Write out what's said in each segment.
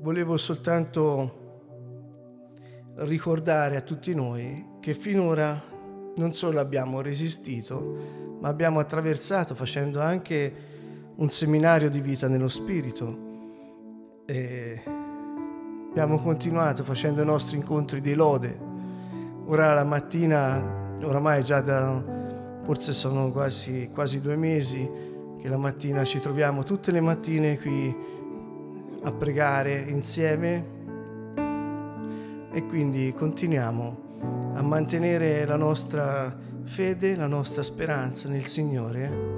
volevo soltanto ricordare a tutti noi che finora non solo abbiamo resistito, ma abbiamo attraversato facendo anche un seminario di vita nello spirito. E abbiamo continuato facendo i nostri incontri di lode. Ora la mattina, oramai già da forse sono quasi, quasi due mesi che la mattina ci troviamo tutte le mattine qui a pregare insieme e quindi continuiamo a mantenere la nostra fede, la nostra speranza nel Signore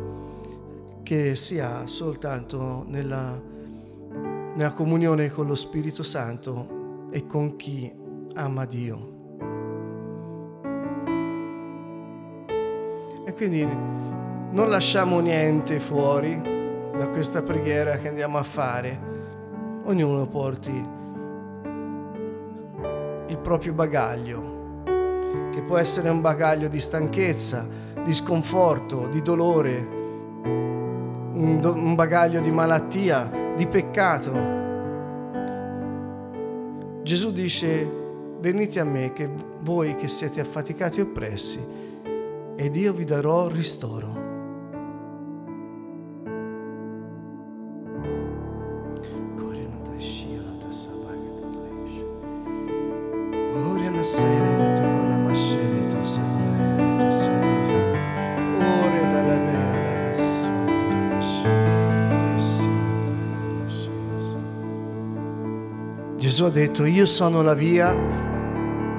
che sia soltanto nella, nella comunione con lo Spirito Santo e con chi ama Dio. E quindi non lasciamo niente fuori da questa preghiera che andiamo a fare. Ognuno porti il proprio bagaglio, che può essere un bagaglio di stanchezza, di sconforto, di dolore, un, do- un bagaglio di malattia, di peccato. Gesù dice, venite a me che voi che siete affaticati e oppressi, ed io vi darò ristoro. Sono la via,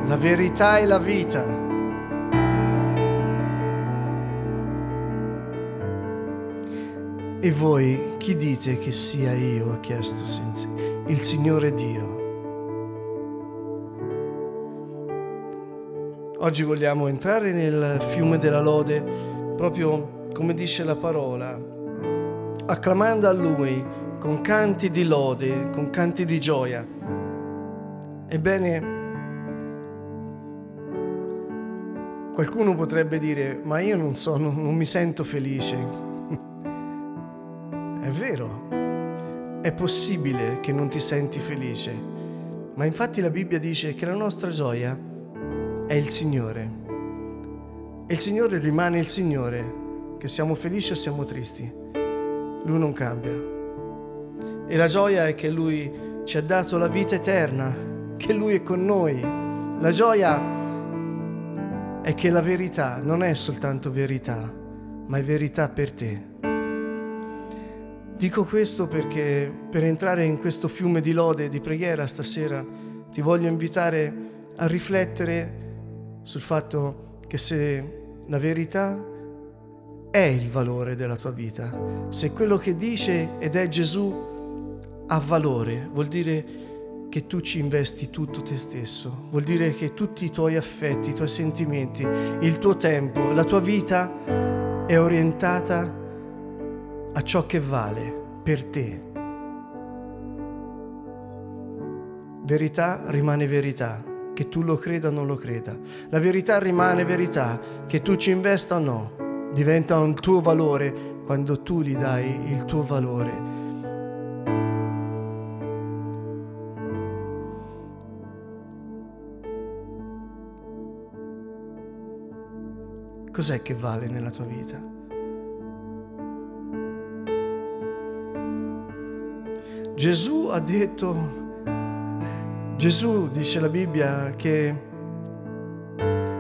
la verità e la vita. E voi chi dite che sia io? Ha chiesto il Signore Dio. Oggi vogliamo entrare nel fiume della lode, proprio come dice la parola, acclamando a Lui con canti di lode, con canti di gioia. Ebbene, qualcuno potrebbe dire, ma io non, sono, non mi sento felice. è vero, è possibile che non ti senti felice, ma infatti la Bibbia dice che la nostra gioia è il Signore. E il Signore rimane il Signore, che siamo felici o siamo tristi. Lui non cambia. E la gioia è che Lui ci ha dato la vita eterna che Lui è con noi. La gioia è che la verità non è soltanto verità, ma è verità per te. Dico questo perché per entrare in questo fiume di lode e di preghiera stasera ti voglio invitare a riflettere sul fatto che se la verità è il valore della tua vita, se quello che dice ed è Gesù ha valore, vuol dire che tu ci investi tutto te stesso, vuol dire che tutti i tuoi affetti, i tuoi sentimenti, il tuo tempo, la tua vita è orientata a ciò che vale per te. Verità rimane verità, che tu lo creda o non lo creda. La verità rimane verità, che tu ci investa o no. Diventa un tuo valore quando tu gli dai il tuo valore Cos'è che vale nella tua vita? Gesù ha detto, Gesù dice la Bibbia che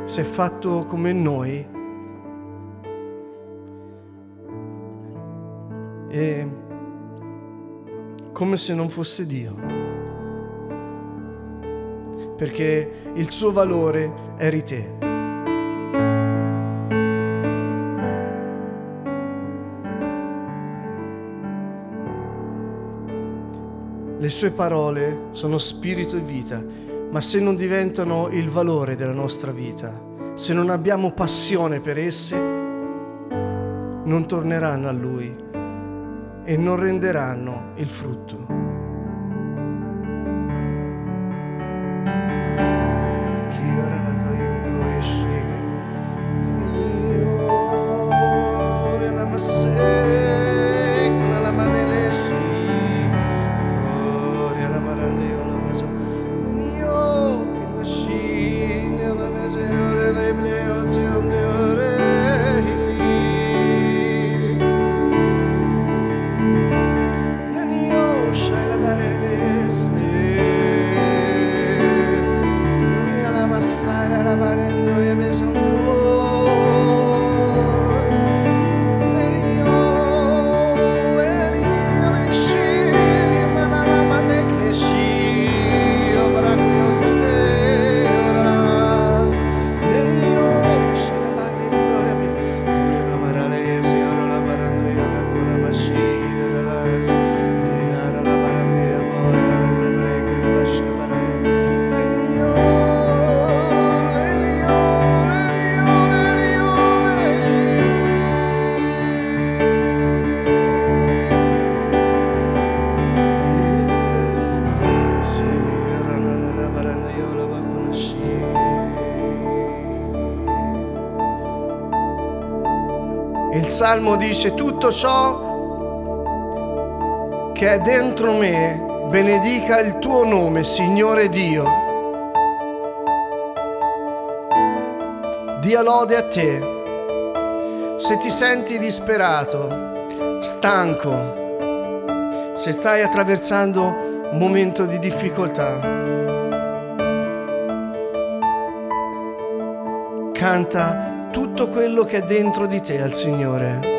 si è fatto come noi e come se non fosse Dio, perché il suo valore eri te. Le sue parole sono spirito e vita, ma se non diventano il valore della nostra vita, se non abbiamo passione per esse, non torneranno a Lui e non renderanno il frutto. Salmo dice tutto ciò che è dentro me, benedica il tuo nome, Signore Dio. Dia lode a te. Se ti senti disperato, stanco, se stai attraversando un momento di difficoltà, canta tutto quello che è dentro di te al Signore.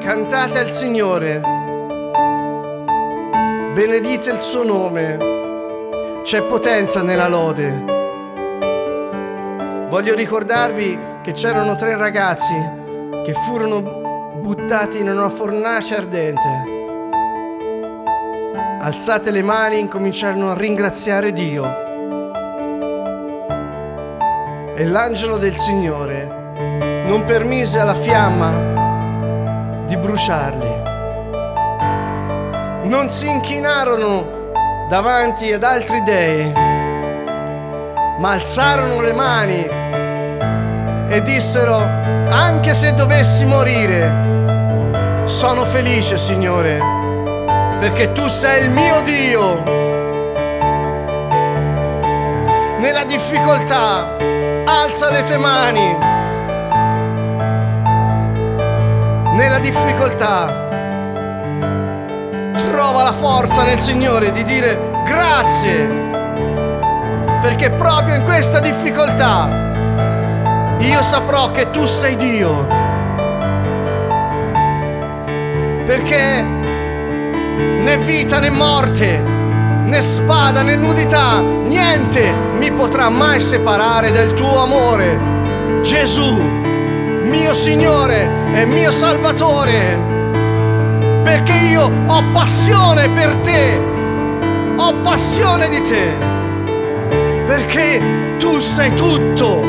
Cantate al Signore, benedite il suo nome, c'è potenza nella lode. Voglio ricordarvi che c'erano tre ragazzi che furono buttati in una fornace ardente. Alzate le mani e incominciarono a ringraziare Dio e l'angelo del Signore non permise alla fiamma di bruciarli. Non si inchinarono davanti ad altri dei, ma alzarono le mani e dissero, anche se dovessi morire, sono felice, Signore, perché tu sei il mio Dio. Nella difficoltà alza le tue mani. Nella difficoltà trova la forza nel Signore di dire grazie. Perché proprio in questa difficoltà io saprò che tu sei Dio. Perché né vita né morte né spada né nudità, niente mi potrà mai separare del tuo amore. Gesù, mio Signore e mio Salvatore, perché io ho passione per te, ho passione di te, perché tu sei tutto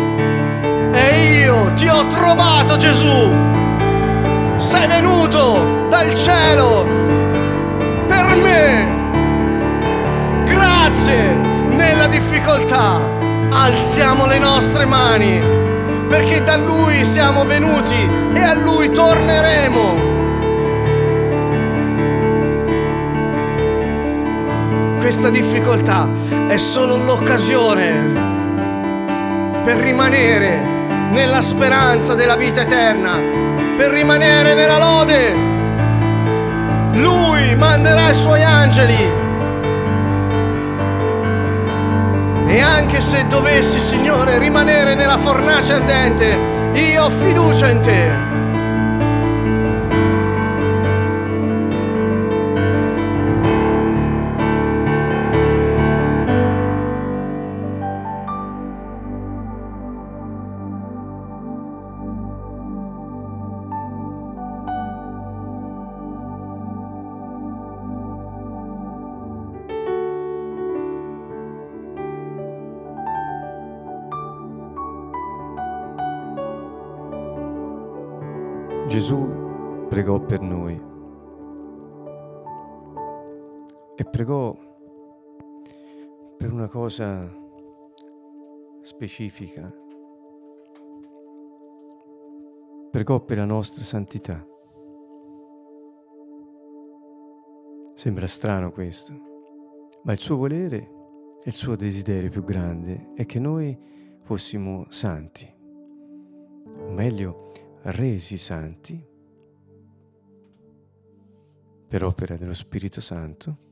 e io ti ho trovato Gesù, sei venuto dal cielo per me grazie nella difficoltà. Alziamo le nostre mani perché da Lui siamo venuti e a Lui torneremo. Questa difficoltà è solo l'occasione per rimanere nella speranza della vita eterna, per rimanere nella lode. Lui manderà i suoi angeli E anche se dovessi, Signore, rimanere nella fornace ardente, io ho fiducia in te. Pregò per noi e pregò per una cosa specifica, pregò per la nostra santità. Sembra strano questo, ma il suo volere e il suo desiderio più grande è che noi fossimo santi, o meglio, resi santi per opera dello Spirito Santo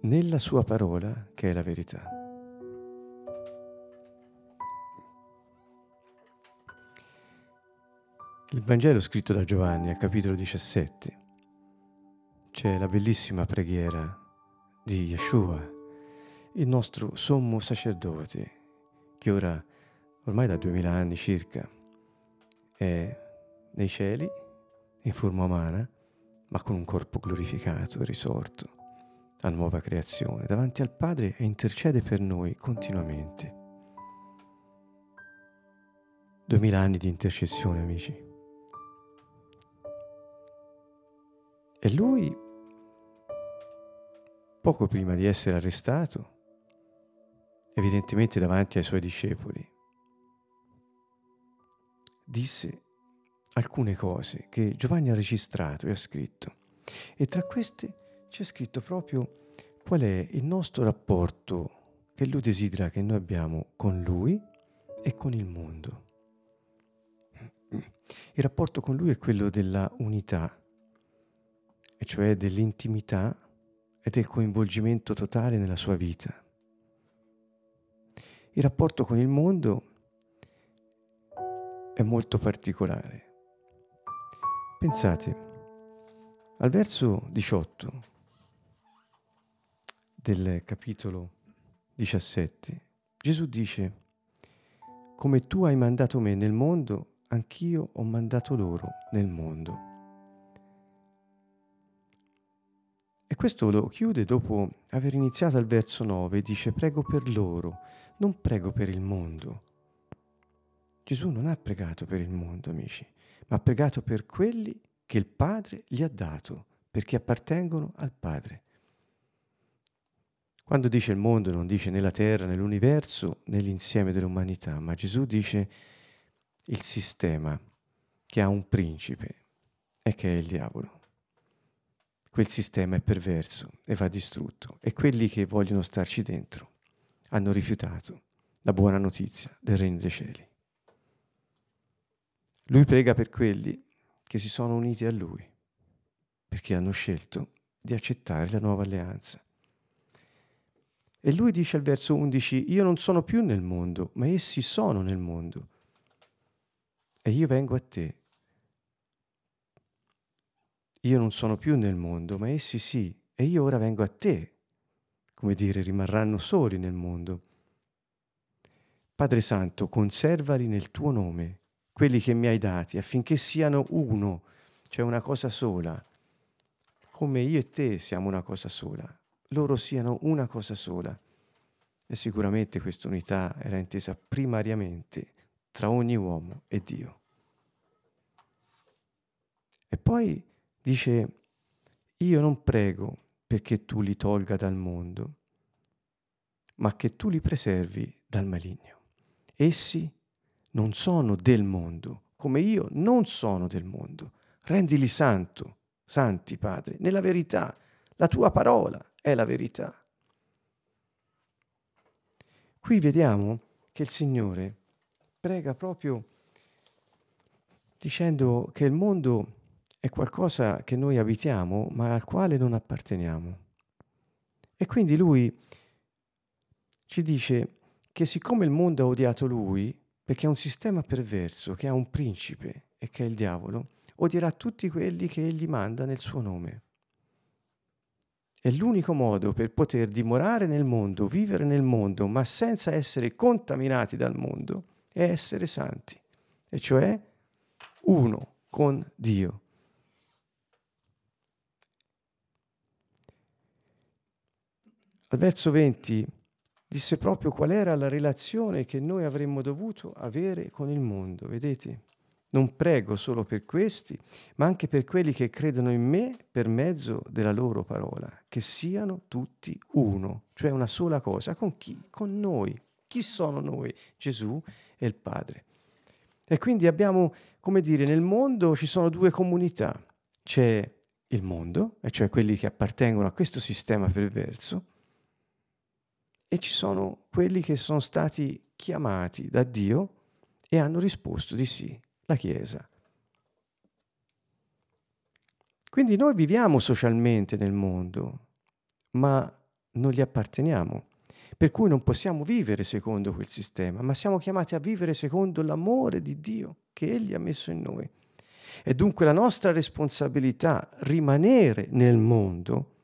nella sua parola che è la verità. Il Vangelo scritto da Giovanni al capitolo 17 c'è la bellissima preghiera di Yeshua, il nostro sommo sacerdote, che ora ormai da duemila anni circa, è nei cieli, in forma umana, ma con un corpo glorificato, risorto, a nuova creazione, davanti al Padre e intercede per noi continuamente. Duemila anni di intercessione, amici. E lui, poco prima di essere arrestato, evidentemente davanti ai suoi discepoli, disse alcune cose che Giovanni ha registrato e ha scritto. E tra queste c'è scritto proprio qual è il nostro rapporto che lui desidera che noi abbiamo con lui e con il mondo. Il rapporto con lui è quello della unità, e cioè dell'intimità e del coinvolgimento totale nella sua vita. Il rapporto con il mondo è molto particolare. Pensate, al verso 18 del capitolo 17, Gesù dice, come tu hai mandato me nel mondo, anch'io ho mandato loro nel mondo. E questo lo chiude dopo aver iniziato al verso 9, dice prego per loro, non prego per il mondo. Gesù non ha pregato per il mondo, amici, ma ha pregato per quelli che il Padre gli ha dato, perché appartengono al Padre. Quando dice il mondo non dice né la terra né l'universo né l'insieme dell'umanità, ma Gesù dice il sistema che ha un principe e che è il diavolo quel sistema è perverso e va distrutto e quelli che vogliono starci dentro hanno rifiutato la buona notizia del regno dei cieli. Lui prega per quelli che si sono uniti a lui perché hanno scelto di accettare la nuova alleanza. E lui dice al verso 11, io non sono più nel mondo, ma essi sono nel mondo. E io vengo a te io non sono più nel mondo, ma essi sì, e io ora vengo a te. Come dire, rimarranno soli nel mondo. Padre Santo, conservali nel tuo nome, quelli che mi hai dati, affinché siano uno, cioè una cosa sola, come io e te siamo una cosa sola, loro siano una cosa sola. E sicuramente questa unità era intesa primariamente tra ogni uomo e Dio. E poi Dice, io non prego perché tu li tolga dal mondo, ma che tu li preservi dal maligno. Essi non sono del mondo, come io non sono del mondo. Rendili santo, santi Padre, nella verità. La tua parola è la verità. Qui vediamo che il Signore prega proprio dicendo che il mondo è qualcosa che noi abitiamo ma al quale non apparteniamo. E quindi lui ci dice che siccome il mondo ha odiato lui, perché è un sistema perverso che ha un principe e che è il diavolo, odierà tutti quelli che egli manda nel suo nome. E l'unico modo per poter dimorare nel mondo, vivere nel mondo, ma senza essere contaminati dal mondo, è essere santi, e cioè uno con Dio. Al verso 20 disse proprio qual era la relazione che noi avremmo dovuto avere con il mondo. Vedete? Non prego solo per questi, ma anche per quelli che credono in me per mezzo della loro parola, che siano tutti uno, cioè una sola cosa. Con chi? Con noi. Chi sono noi? Gesù e il Padre. E quindi abbiamo, come dire, nel mondo ci sono due comunità. C'è il mondo, e cioè quelli che appartengono a questo sistema perverso, e ci sono quelli che sono stati chiamati da Dio e hanno risposto di sì, la Chiesa. Quindi noi viviamo socialmente nel mondo, ma non gli apparteniamo, per cui non possiamo vivere secondo quel sistema, ma siamo chiamati a vivere secondo l'amore di Dio che Egli ha messo in noi. È dunque la nostra responsabilità rimanere nel mondo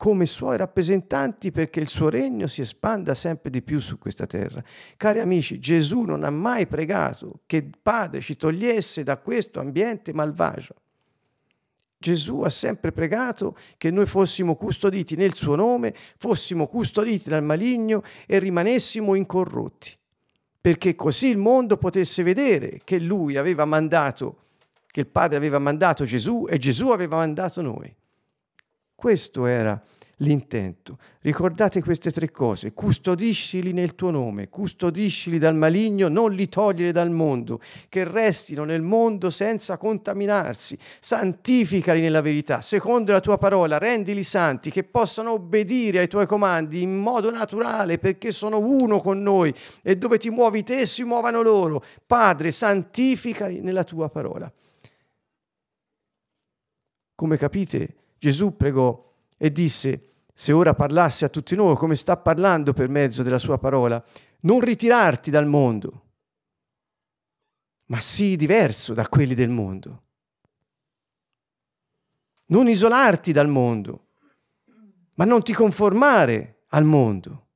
come suoi rappresentanti perché il suo regno si espanda sempre di più su questa terra. Cari amici, Gesù non ha mai pregato che il Padre ci togliesse da questo ambiente malvagio. Gesù ha sempre pregato che noi fossimo custoditi nel suo nome, fossimo custoditi dal maligno e rimanessimo incorrotti, perché così il mondo potesse vedere che lui aveva mandato, che il Padre aveva mandato Gesù e Gesù aveva mandato noi. Questa era l'intento. Ricordate queste tre cose, custodiscili nel tuo nome, custodiscili dal maligno, non li togliere dal mondo, che restino nel mondo senza contaminarsi, santificali nella verità, secondo la tua parola, rendili santi, che possano obbedire ai tuoi comandi in modo naturale, perché sono uno con noi e dove ti muovi te si muovano loro. Padre, santificali nella tua parola. Come capite, Gesù pregò e disse, se ora parlasse a tutti noi come sta parlando per mezzo della sua parola, non ritirarti dal mondo, ma sii diverso da quelli del mondo. Non isolarti dal mondo, ma non ti conformare al mondo.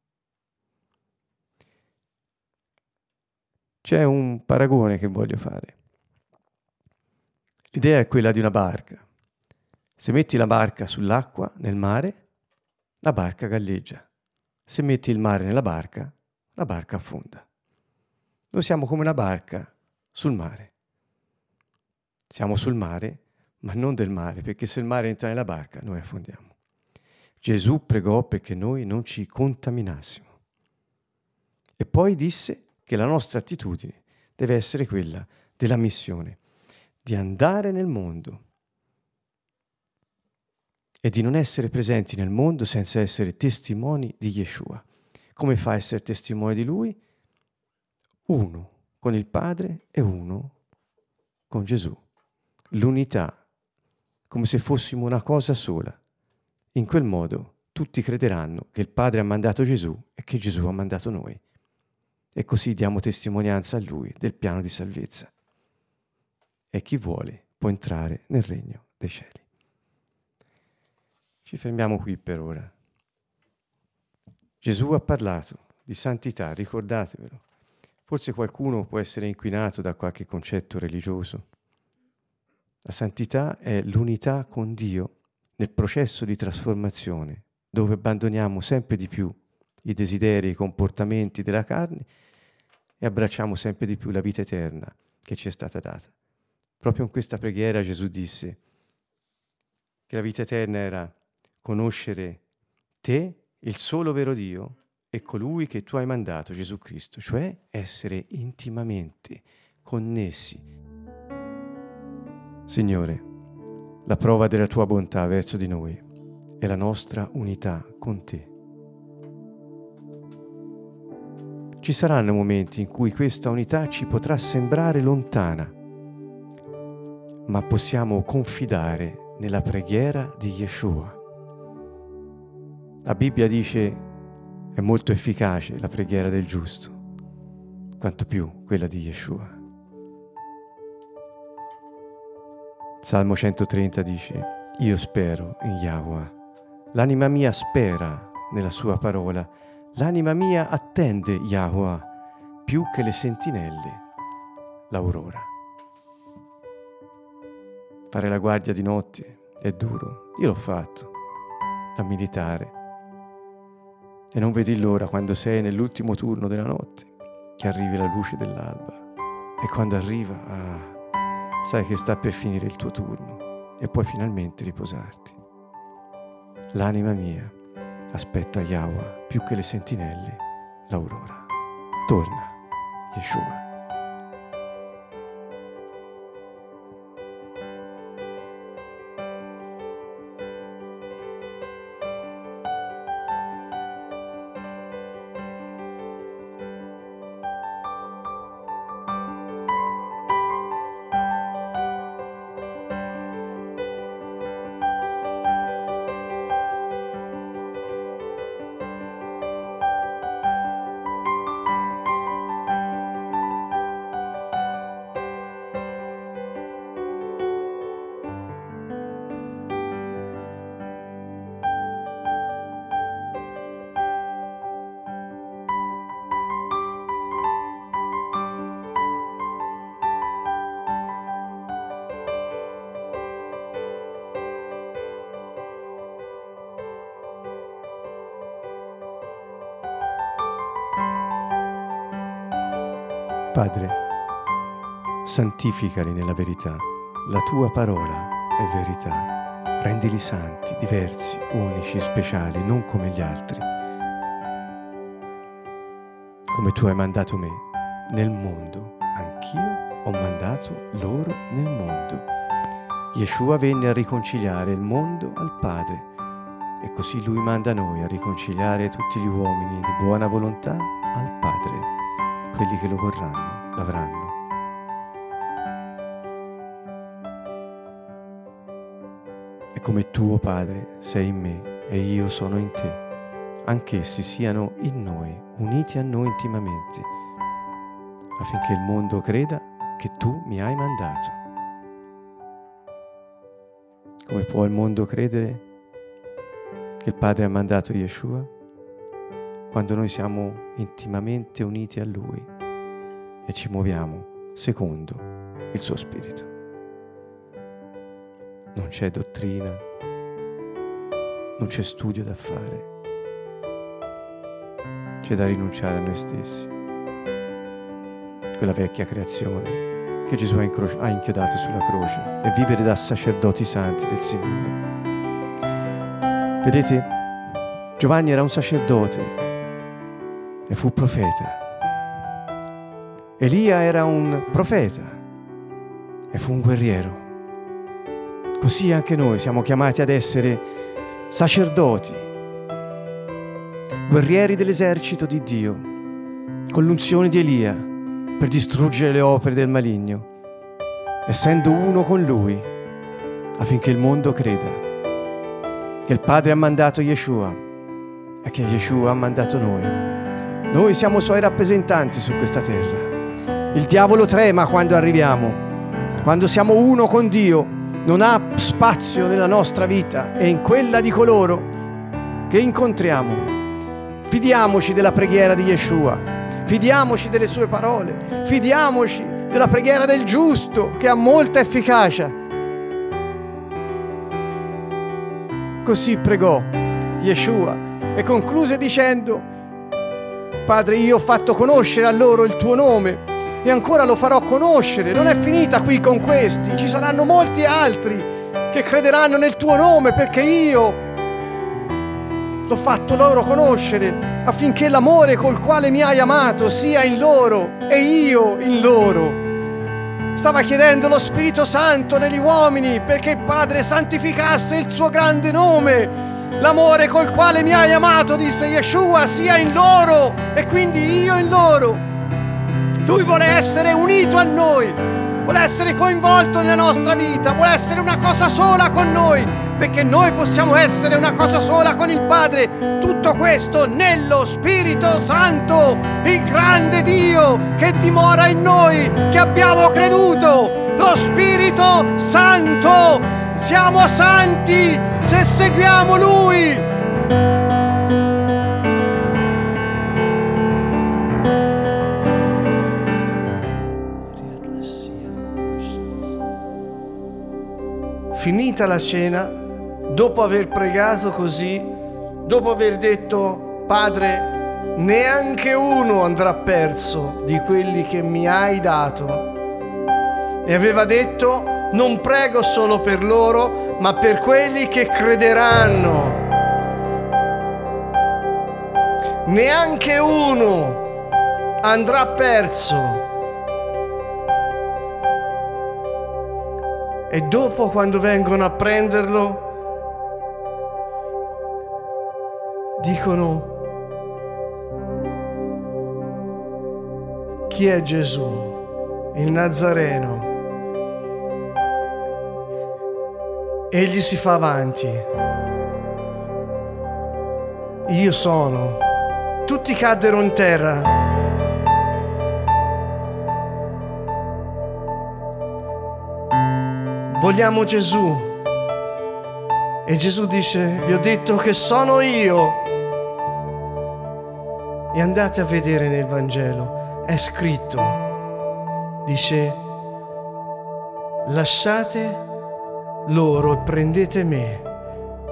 C'è un paragone che voglio fare. L'idea è quella di una barca. Se metti la barca sull'acqua, nel mare, la barca galleggia. Se metti il mare nella barca, la barca affonda. Noi siamo come una barca sul mare. Siamo sul mare, ma non del mare, perché se il mare entra nella barca, noi affondiamo. Gesù pregò perché noi non ci contaminassimo. E poi disse che la nostra attitudine deve essere quella della missione, di andare nel mondo e di non essere presenti nel mondo senza essere testimoni di Yeshua. Come fa a essere testimone di Lui? Uno con il Padre e uno con Gesù. L'unità, come se fossimo una cosa sola. In quel modo tutti crederanno che il Padre ha mandato Gesù e che Gesù ha mandato noi. E così diamo testimonianza a Lui del piano di salvezza. E chi vuole può entrare nel regno dei cieli. Ci fermiamo qui per ora. Gesù ha parlato di santità, ricordatevelo. Forse qualcuno può essere inquinato da qualche concetto religioso. La santità è l'unità con Dio nel processo di trasformazione, dove abbandoniamo sempre di più i desideri i comportamenti della carne e abbracciamo sempre di più la vita eterna che ci è stata data. Proprio in questa preghiera Gesù disse che la vita eterna era conoscere te, il solo vero Dio, e colui che tu hai mandato, Gesù Cristo, cioè essere intimamente connessi. Signore, la prova della tua bontà verso di noi è la nostra unità con te. Ci saranno momenti in cui questa unità ci potrà sembrare lontana, ma possiamo confidare nella preghiera di Yeshua la Bibbia dice è molto efficace la preghiera del giusto, quanto più quella di Yeshua. Salmo 130 dice, io spero in Yahweh, l'anima mia spera nella sua parola, l'anima mia attende Yahweh più che le sentinelle, l'aurora. Fare la guardia di notte è duro, io l'ho fatto. Da militare e non vedi l'ora quando sei nell'ultimo turno della notte che arrivi la luce dell'alba e quando arriva ah, sai che sta per finire il tuo turno e puoi finalmente riposarti. L'anima mia aspetta Yahweh più che le sentinelle l'aurora. Torna, Yeshua. Padre, santificali nella verità, la tua parola è verità. rendili santi, diversi, unici, speciali, non come gli altri. Come tu hai mandato me nel mondo, anch'io ho mandato loro nel mondo. Yeshua venne a riconciliare il mondo al Padre e così lui manda noi a riconciliare tutti gli uomini di buona volontà al Padre, quelli che lo vorranno, l'avranno. E come tuo Padre sei in me e io sono in te, anch'essi siano in noi, uniti a noi intimamente, affinché il mondo creda che tu mi hai mandato. Come può il mondo credere che il Padre ha mandato Yeshua quando noi siamo intimamente uniti a Lui e ci muoviamo secondo il suo Spirito. Non c'è dottrina, non c'è studio da fare, c'è da rinunciare a noi stessi, quella vecchia creazione che Gesù ha, inchiodato sulla croce e vivere da sacerdoti santi del Signore. Vedete, Giovanni era un sacerdote e fu profeta. Elia era un profeta e fu un guerriero. Così anche noi siamo chiamati ad essere sacerdoti, guerrieri dell'esercito di Dio, con l'unzione di Elia per distruggere le opere del maligno, essendo uno con lui affinché il mondo creda che il Padre ha mandato Yeshua e che Yeshua ha mandato noi. Noi siamo suoi rappresentanti su questa terra. Il diavolo trema quando arriviamo, quando siamo uno con Dio, non ha spazio nella nostra vita e in quella di coloro che incontriamo. Fidiamoci della preghiera di Yeshua, fidiamoci delle sue parole, fidiamoci della preghiera del giusto che ha molta efficacia Così pregò Yeshua e concluse dicendo, Padre, io ho fatto conoscere a loro il tuo nome e ancora lo farò conoscere. Non è finita qui con questi, ci saranno molti altri che crederanno nel tuo nome perché io l'ho fatto loro conoscere affinché l'amore col quale mi hai amato sia in loro e io in loro stava chiedendo lo Spirito Santo negli uomini perché il Padre santificasse il suo grande nome. L'amore col quale mi hai amato, disse Yeshua, sia in loro e quindi io in loro. Lui vuole essere unito a noi, vuole essere coinvolto nella nostra vita, vuole essere una cosa sola con noi, perché noi possiamo essere una cosa sola con il Padre. Tutto questo nello Spirito Santo, il grande Dio che dimora in noi, che abbiamo creduto. Lo Spirito Santo. Siamo santi se seguiamo Lui. Finita la cena, dopo aver pregato così, dopo aver detto, Padre, neanche uno andrà perso di quelli che mi hai dato. E aveva detto, non prego solo per loro, ma per quelli che crederanno. Neanche uno andrà perso e dopo quando vengono a prenderlo dicono chi è Gesù, il Nazareno. Egli si fa avanti. Io sono. Tutti caddero in terra vogliamo Gesù. E Gesù dice, vi ho detto che sono io. E andate a vedere nel Vangelo, è scritto, dice, lasciate loro prendete me.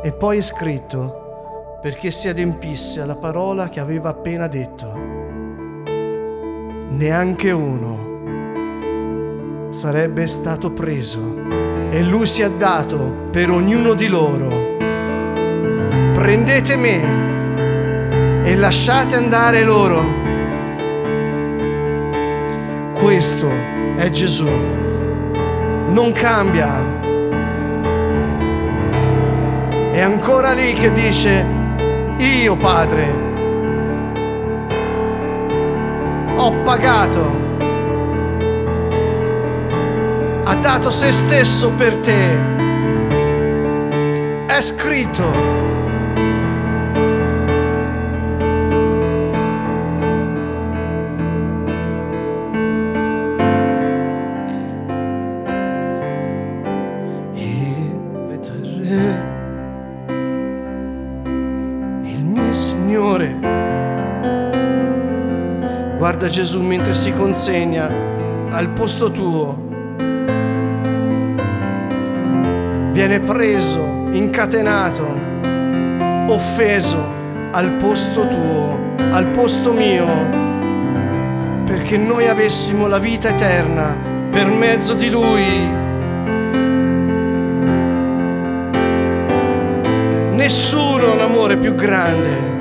E poi è scritto, perché si adempisse alla parola che aveva appena detto. Neanche uno sarebbe stato preso e lui si è dato per ognuno di loro. Prendete me e lasciate andare loro. Questo è Gesù. Non cambia. È ancora lì che dice, io Padre, ho pagato ha dato se stesso per te. È scritto. Gesù mentre si consegna al posto tuo. viene preso, incatenato, offeso al posto tuo, al posto mio, perché noi avessimo la vita eterna per mezzo di Lui. Nessuno ha un amore più grande.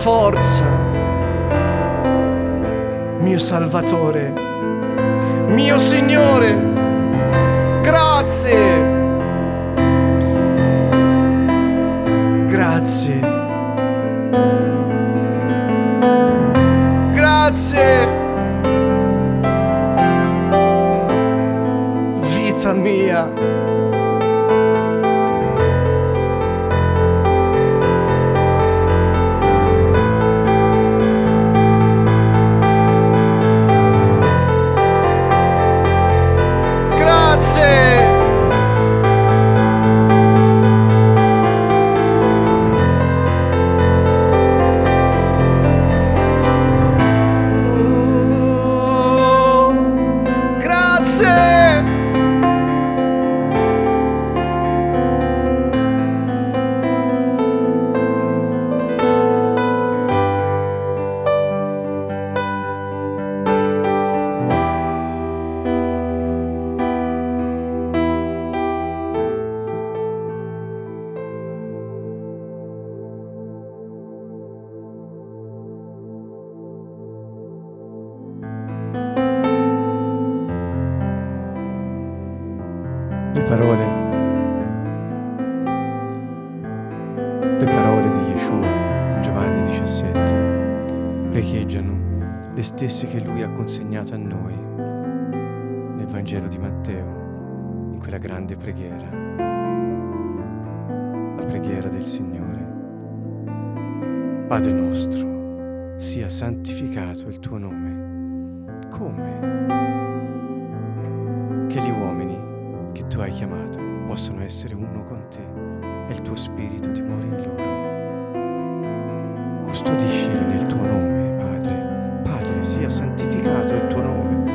Forza mio Salvatore, chiamato possano essere uno con te e il tuo spirito dimori in loro. Custodiscili nel tuo nome, Padre. Padre, sia santificato il tuo nome.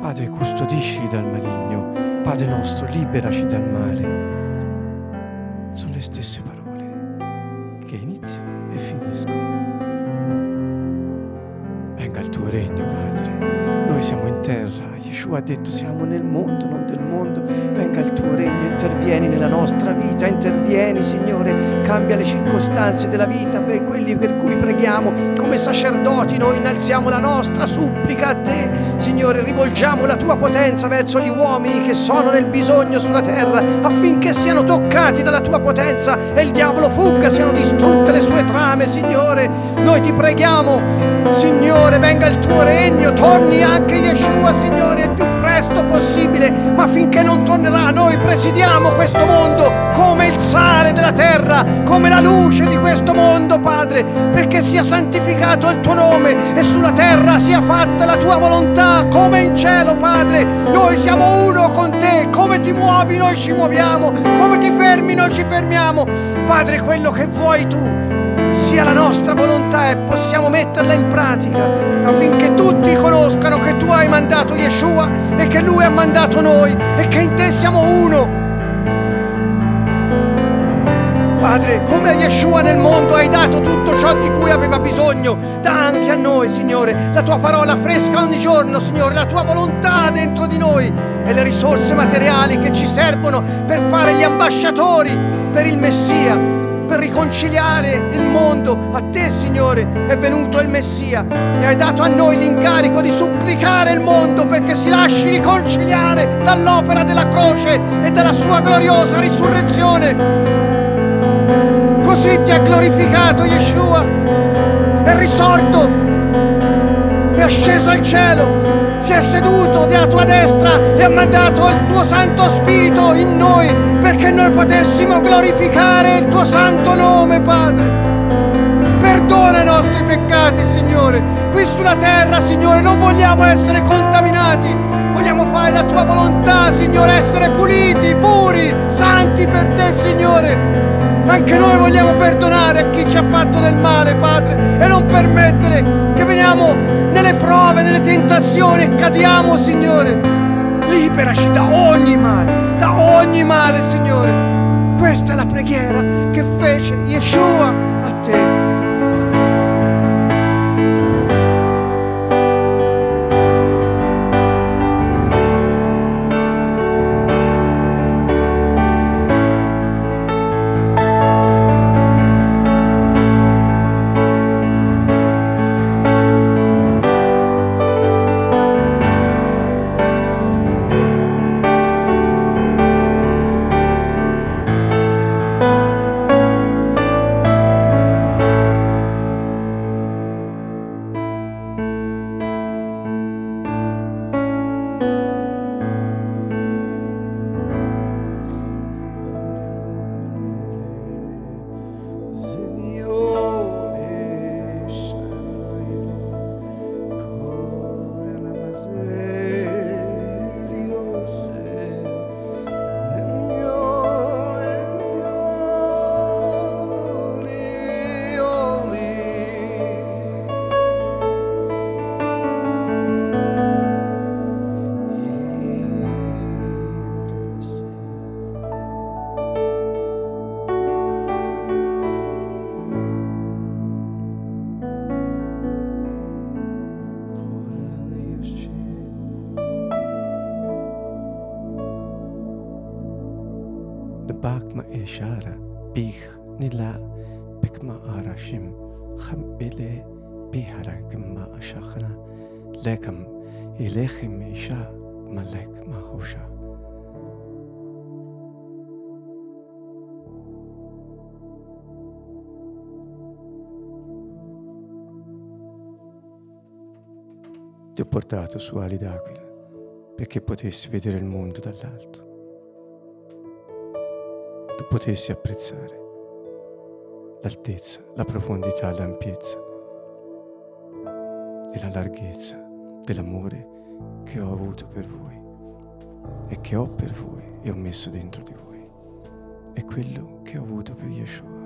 Padre, custodiscili dal maligno. Padre nostro, liberaci dal male. Sono le stesse parole ha detto siamo nel mondo, non del mondo. Venga il tuo regno, intervieni nella nostra vita, intervieni, Signore, cambia le circostanze della vita per quelli per cui preghiamo. Come sacerdoti noi innalziamo la nostra supplica a te, Signore, rivolgiamo la tua potenza verso gli uomini che sono nel bisogno sulla terra, affinché siano toccati dalla tua potenza e il diavolo fugga, siano distrutte le sue trame, Signore. Noi ti preghiamo, Signore, venga il tuo regno, torni anche Yeshua, Signore, presto possibile, ma finché non tornerà noi presidiamo questo mondo come il sale della terra, come la luce di questo mondo, Padre, perché sia santificato il tuo nome e sulla terra sia fatta la tua volontà, come in cielo, Padre. Noi siamo uno con te, come ti muovi noi ci muoviamo, come ti fermi noi ci fermiamo. Padre, quello che vuoi tu sia la nostra volontà e possiamo metterla in pratica affinché tutti conoscano che tu hai mandato Yeshua e che lui ha mandato noi e che in te siamo uno. Padre, come a Yeshua nel mondo hai dato tutto ciò di cui aveva bisogno, da anche a noi, Signore, la tua parola fresca ogni giorno, Signore, la tua volontà dentro di noi e le risorse materiali che ci servono per fare gli ambasciatori per il Messia per riconciliare il mondo. A te, Signore, è venuto il Messia e hai dato a noi l'incarico di supplicare il mondo perché si lasci riconciliare dall'opera della croce e dalla sua gloriosa risurrezione. Così ti ha glorificato Yeshua, è risorto, è sceso al cielo si è seduto a tua destra e ha mandato il tuo Santo Spirito in noi perché noi potessimo glorificare il tuo santo nome, Padre. Perdona i nostri peccati, Signore. Qui sulla terra, Signore, non vogliamo essere contaminati. Vogliamo fare la tua volontà, Signore, essere puliti, puri, santi per te, Signore. Anche noi vogliamo perdonare a chi ci ha fatto del male, Padre, e non permettere che veniamo nelle prove, nelle tentazioni e cadiamo, Signore. Liberaci da ogni male, da ogni male, Signore. Questa è la preghiera che fece Yeshua a te. Portato su ali d'aquila perché potessi vedere il mondo dall'alto tu potessi apprezzare l'altezza, la profondità, l'ampiezza e la larghezza dell'amore che ho avuto per voi e che ho per voi e ho messo dentro di voi. È quello che ho avuto per Yeshua.